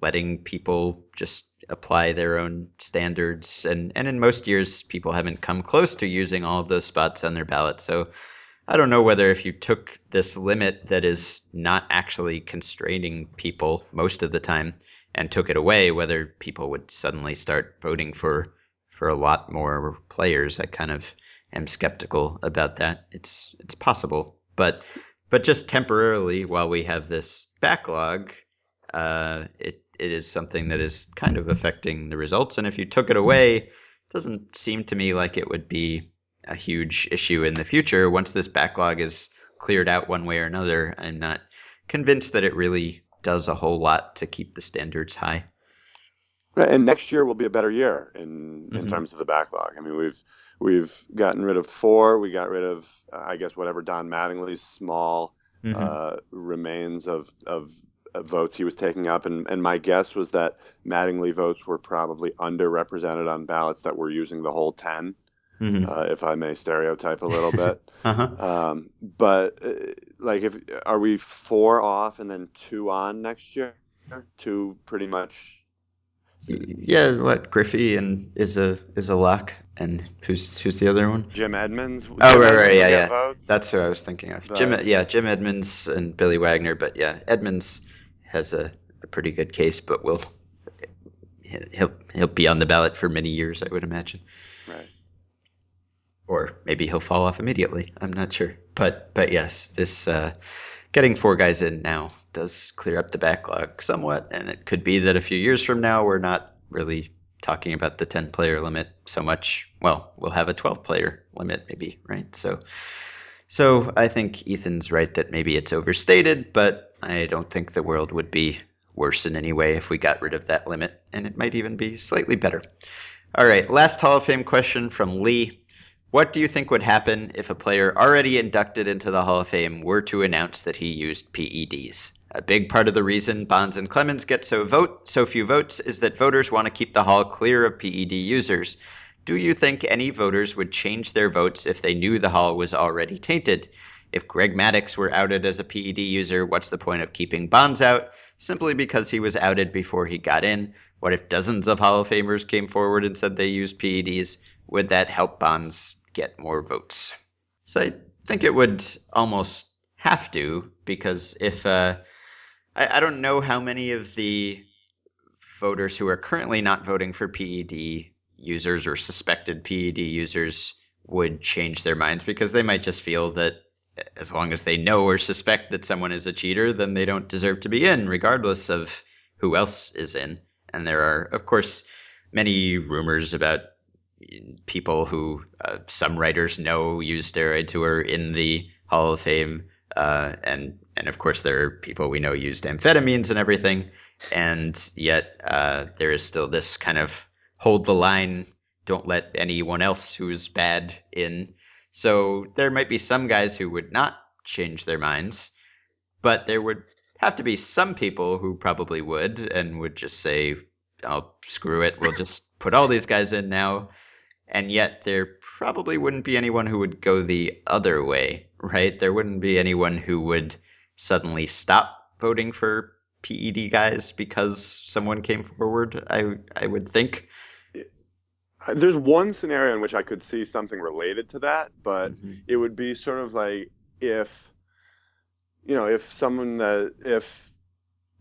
letting people just apply their own standards. And, and in most years, people haven't come close to using all of those spots on their ballot. So I don't know whether if you took this limit that is not actually constraining people most of the time and took it away, whether people would suddenly start voting for for a lot more players. I kind of am skeptical about that. It's it's possible, but but just temporarily while we have this backlog, uh, it it is something that is kind of affecting the results. And if you took it away, it doesn't seem to me like it would be a huge issue in the future. Once this backlog is cleared out one way or another, I'm not convinced that it really does a whole lot to keep the standards high. And next year will be a better year in in mm-hmm. terms of the backlog. I mean, we've We've gotten rid of four. We got rid of, uh, I guess, whatever Don Mattingly's small mm-hmm. uh, remains of, of, votes he was taking up, and and my guess was that Mattingly votes were probably underrepresented on ballots that were using the whole 10 mm-hmm. uh, if I may stereotype a little bit. uh-huh. um, but uh, like, if are we four off and then two on next year? Two pretty much yeah, what Griffey and is a is a lock, and who's who's the other one? Jim Edmonds. Oh Jim right, right, yeah, yeah. Votes. That's who I was thinking of. But, Jim, yeah, Jim Edmonds and Billy Wagner, but yeah, Edmonds has a, a pretty good case, but will he'll he'll be on the ballot for many years, I would imagine. Right. Or maybe he'll fall off immediately. I'm not sure, but but yes, this uh, getting four guys in now does clear up the backlog somewhat, and it could be that a few years from now we're not really talking about the 10 player limit so much. Well, we'll have a 12 player limit maybe, right? So so I think Ethan's right that maybe it's overstated, but I don't think the world would be worse in any way if we got rid of that limit, and it might even be slightly better. All right, last Hall of Fame question from Lee. What do you think would happen if a player already inducted into the Hall of Fame were to announce that he used PEDs? A big part of the reason Bonds and Clemens get so vote so few votes is that voters want to keep the hall clear of PED users. Do you think any voters would change their votes if they knew the hall was already tainted? If Greg Maddux were outed as a PED user, what's the point of keeping Bonds out? Simply because he was outed before he got in. What if dozens of Hall of Famers came forward and said they used PEDs? Would that help Bonds get more votes. So I think it would almost have to because if uh, I, I don't know how many of the voters who are currently not voting for PED users or suspected PED users would change their minds because they might just feel that as long as they know or suspect that someone is a cheater, then they don't deserve to be in, regardless of who else is in. And there are, of course, many rumors about people who uh, some writers know use steroids who are in the Hall of Fame, uh, and and of course there are people we know used amphetamines and everything, and yet uh, there is still this kind of hold the line, don't let anyone else who's bad in. So there might be some guys who would not change their minds, but there would have to be some people who probably would and would just say, "Oh, screw it, we'll just put all these guys in now." And yet there probably wouldn't be anyone who would go the other way, right? There wouldn't be anyone who would suddenly stop voting for PED guys because someone came forward. I I would think. There's one scenario in which I could see something related to that, but mm-hmm. it would be sort of like if, you know, if someone that if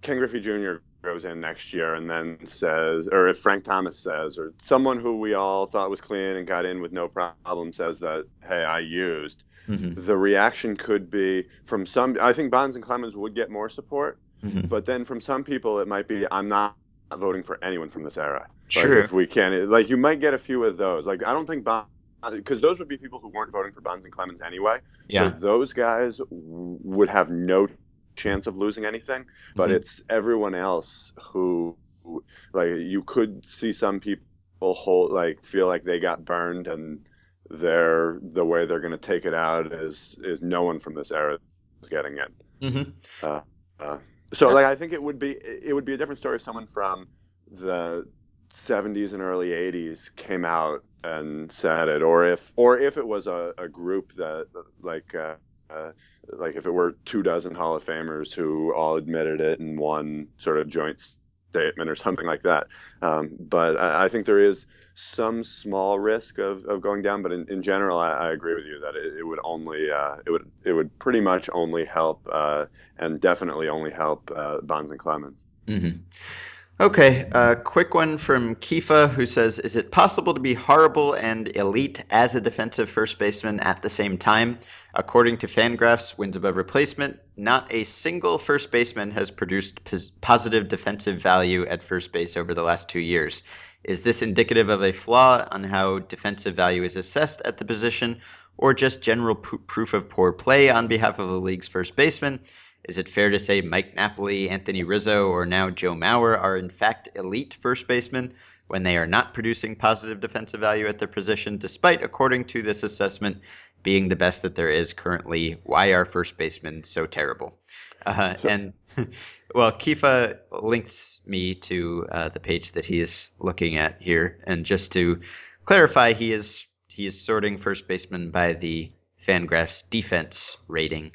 Ken Griffey Jr. goes in next year and then says, or if Frank Thomas says, or someone who we all thought was clean and got in with no problem says that, hey, I used, mm-hmm. the reaction could be from some. I think Bonds and Clemens would get more support, mm-hmm. but then from some people it might be, I'm not voting for anyone from this era. Sure. Like if we can, like you might get a few of those. Like I don't think Bonds because those would be people who weren't voting for Bonds and Clemens anyway. Yeah. So those guys w- would have no chance of losing anything. But mm-hmm. it's everyone else who, like, you could see some people hold like feel like they got burned and they're the way they're going to take it out is is no one from this era is getting it. Mm-hmm. Uh, uh, so like I think it would be it would be a different story if someone from the 70s and early 80s came out and said it, or if or if it was a, a group that like uh, uh, like if it were two dozen Hall of Famers who all admitted it in one sort of joint statement or something like that. Um, but I, I, think there is some small risk of, of going down. But in, in general, I, I, agree with you that it, it would only uh, it would it would pretty much only help uh, and definitely only help uh, Bonds and Clemens. Mm-hmm. Okay, a quick one from Kifa who says Is it possible to be horrible and elite as a defensive first baseman at the same time? According to Fangraphs, wins above replacement, not a single first baseman has produced positive defensive value at first base over the last two years. Is this indicative of a flaw on how defensive value is assessed at the position, or just general p- proof of poor play on behalf of the league's first baseman? Is it fair to say Mike Napoli, Anthony Rizzo, or now Joe Mauer are in fact elite first basemen when they are not producing positive defensive value at their position, despite, according to this assessment, being the best that there is currently? Why are first basemen so terrible? Uh, and well, Kifa links me to uh, the page that he is looking at here, and just to clarify, he is he is sorting first baseman by the Fangraphs defense rating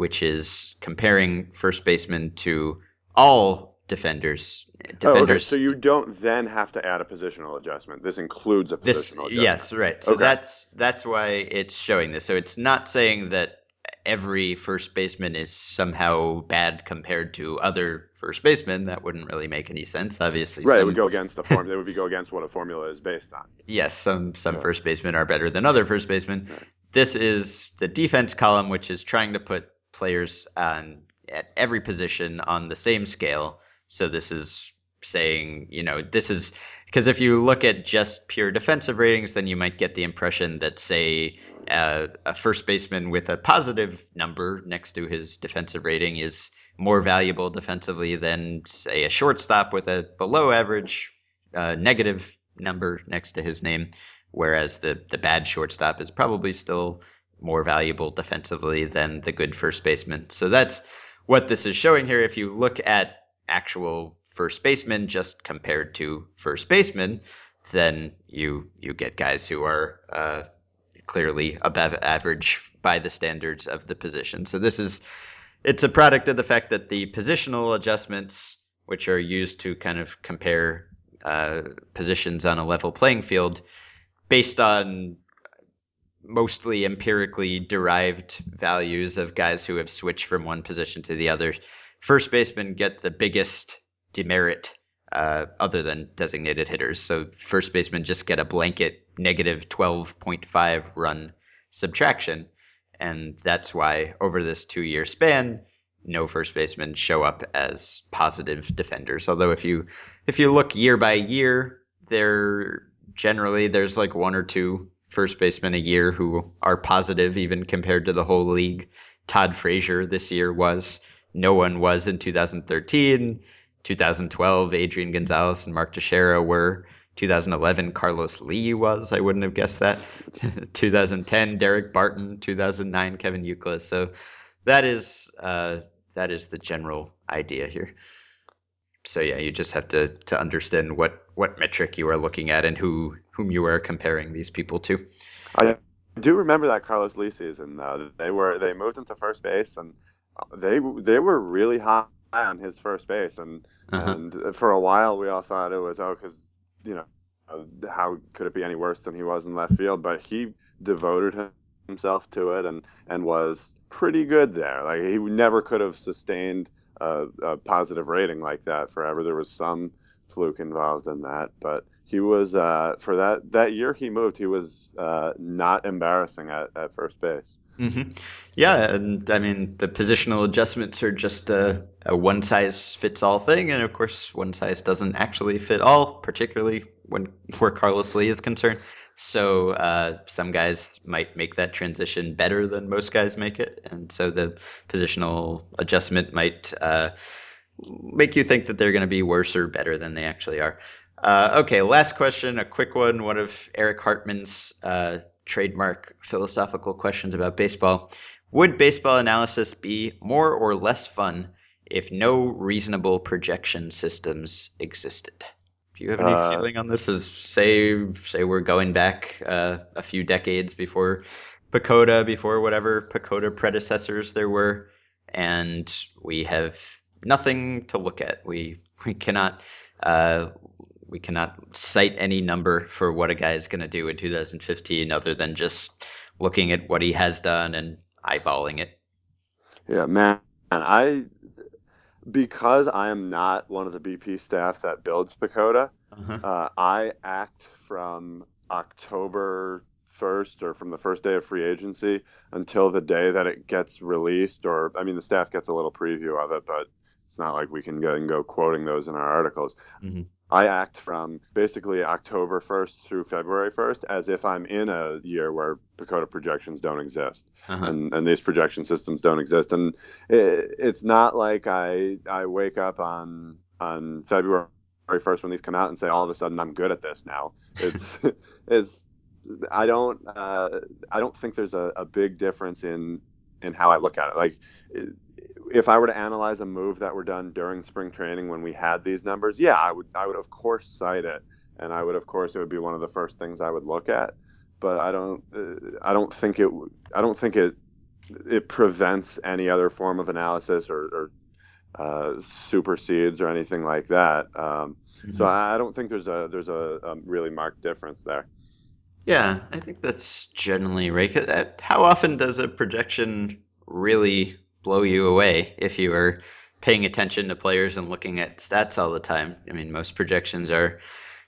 which is comparing first baseman to all defenders. Defenders. Oh, okay. So you don't then have to add a positional adjustment. This includes a positional this, adjustment. Yes, right. So okay. that's that's why it's showing this. So it's not saying that every first baseman is somehow bad compared to other first basemen. That wouldn't really make any sense. Obviously, right? Some... It would go against the form. it would go against what a formula is based on. Yes, some some yeah. first basemen are better than other first basemen. Right. This is the defense column, which is trying to put players on, at every position on the same scale. So this is saying, you know, this is because if you look at just pure defensive ratings, then you might get the impression that, say, uh, a first baseman with a positive number next to his defensive rating is more valuable defensively than, say, a shortstop with a below average uh, negative number next to his name, whereas the the bad shortstop is probably still more valuable defensively than the good first baseman. So that's what this is showing here. If you look at actual first baseman just compared to first baseman, then you you get guys who are uh, clearly above average by the standards of the position. So this is it's a product of the fact that the positional adjustments, which are used to kind of compare uh, positions on a level playing field, based on mostly empirically derived values of guys who have switched from one position to the other. First basemen get the biggest demerit uh, other than designated hitters. So first basemen just get a blanket negative 12.5 run subtraction. And that's why over this two year span, no first basemen show up as positive defenders. Although if you if you look year by year, there generally there's like one or two first basemen a year who are positive even compared to the whole league. Todd Frazier this year was. No one was in 2013. 2012, Adrian Gonzalez and Mark Teixeira were. 2011, Carlos Lee was. I wouldn't have guessed that. 2010, Daric Barton. 2009, Kevin Youkilis. So that is uh, that is the general idea here. So yeah, you just have to to understand what what metric you are looking at and who whom you are comparing these people to. I do remember that Carlos Lee season. Uh, they were they moved him to first base and they they were really high on his first base and uh-huh. and for a while we all thought it was oh because you know how could it be any worse than he was in left field but he devoted himself to it and and was pretty good there like he never could have sustained a, a positive rating like that forever. There was some fluke involved in that, but he was uh, for that that year he moved. He was uh, not embarrassing at, at first base. Mm-hmm. Yeah, and I mean the positional adjustments are just a, a one size fits all thing, and of course one size doesn't actually fit all, particularly when where Carlos Lee is concerned. So uh, some guys might make that transition better than most guys make it, and so the positional adjustment might uh, make you think that they're going to be worse or better than they actually are. Uh, okay, last question, a quick one. One of Eric Hartman's uh, trademark philosophical questions about baseball. Would baseball analysis be more or less fun if no reasonable projection systems existed? Do you have any uh, feeling on this? As say, say we're going back uh, a few decades before PECOTA, before whatever PECOTA predecessors there were, and we have nothing to look at. We we cannot uh, we cannot cite any number for what a guy is going to do in 2015 other than just looking at what he has done and eyeballing it. Yeah, man, I because I am not one of the BP staff that builds PECOTA, uh-huh. uh, I act from October 1st or from the first day of free agency until the day that it gets released. Or, I mean, the staff gets a little preview of it, but it's not like we can go and go quoting those in our articles. Mm-hmm. I act from basically October 1st through February 1st as if I'm in a year where PECOTA projections don't exist uh-huh. and, and these projection systems don't exist. And it, it's not like I, I wake up on, on February 1st when these come out and say, all of a sudden I'm good at this now. It's, it's, I don't, uh, I don't think there's a, a big difference in, in how I look at it. Like, if I were to analyze a move that were done during spring training when we had these numbers, yeah, I would I would of course cite it, and I would of course it would be one of the first things I would look at. But I don't uh, I don't think it I don't think it it prevents any other form of analysis or, or uh, supersedes or anything like that. Um, mm-hmm. So I don't think there's a there's a, a, really marked difference there. Yeah, I think that's generally right. How often does a projection really blow you away if you are paying attention to players and looking at stats all the time. I mean, most projections are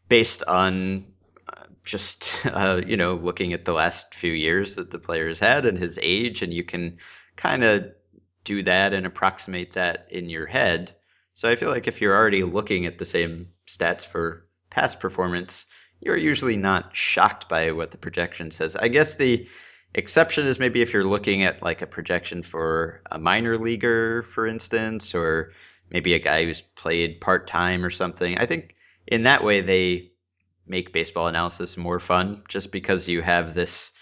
based on uh, just uh, you know looking at the last few years that the player has had and his age, and you can kind of do that and approximate that in your head. So I feel like if you're already looking at the same stats for past performance, you're usually not shocked by what the projection says. I guess the Exception is maybe if you're looking at like a projection for a minor leaguer, for instance, or maybe a guy who's played part time or something. I think in that way they make baseball analysis more fun just because you have this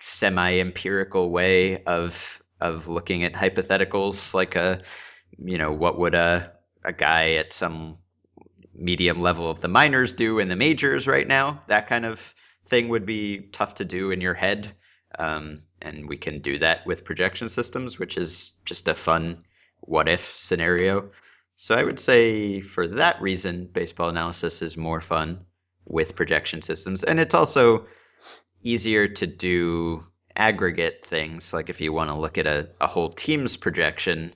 semi empirical way of of looking at hypotheticals like a you know what would a a guy at some medium level of the minors do in the majors right now that kind of thing would be tough to do in your head um, and we can do that with projection systems, which is just a fun what if scenario. So I would say for that reason, baseball analysis is more fun with projection systems. And it's also easier to do aggregate things. Like if you want to look at a, a whole team's projection,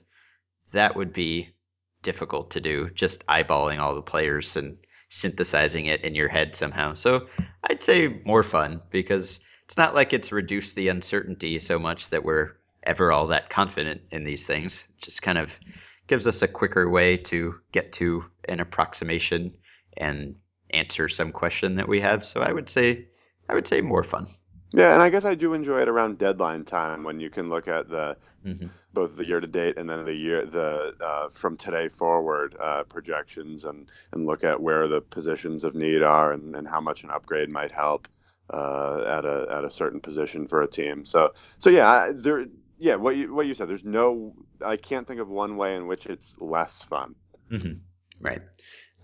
that would be difficult to do, just eyeballing all the players and synthesizing it in your head somehow. So I'd say more fun because it's not like it's reduced the uncertainty so much that we're ever all that confident in these things. It just kind of gives us a quicker way to get to an approximation and answer some question that we have. So I would say I would say more fun. Yeah, and I guess I do enjoy it around deadline time when you can look at the mm-hmm. both the year to date and then the year the uh, from today forward uh, projections and and look at where the positions of need are and, and how much an upgrade might help uh, at a at a certain position for a team. So so yeah, there yeah what you what you said. There's no I can't think of one way in which it's less fun. Mm-hmm. Right.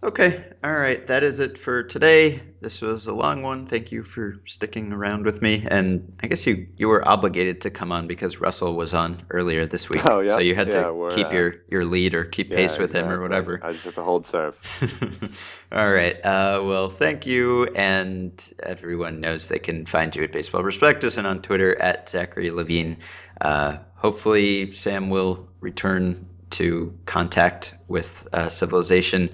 Okay. All right. That is it for today. This was a long one. Thank you for sticking around with me. And I guess you you were obligated to come on because Russell was on earlier this week. Oh yeah. So you had yeah, to keep uh, your your lead or keep yeah, pace with him or whatever. I just have to hold serve. All right. Uh, well, thank you. And everyone knows they can find you at Baseball Prospectus and on Twitter at Zachary Levine. Uh, hopefully, Sam will return to contact with uh, civilization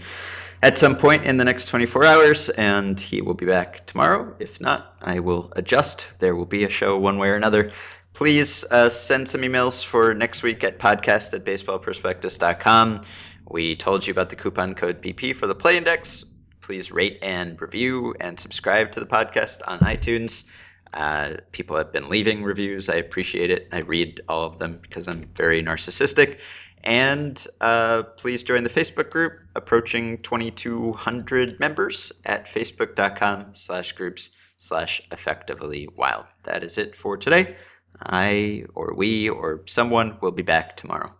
at some point in the next 24 hours, and he will be back tomorrow. If not, I will adjust. There will be a show one way or another. Please uh, send some emails for next week at podcast at baseballprospectus.com. We told you about the coupon code BP for the play index. Please rate and review and subscribe to the podcast on iTunes. Uh, people have been leaving reviews. I appreciate it. I read all of them because I'm very narcissistic. And uh, please join the Facebook group, approaching 2,200 members at facebook.com slash groups slash effectively wild. That is it for today. I or we or someone will be back tomorrow.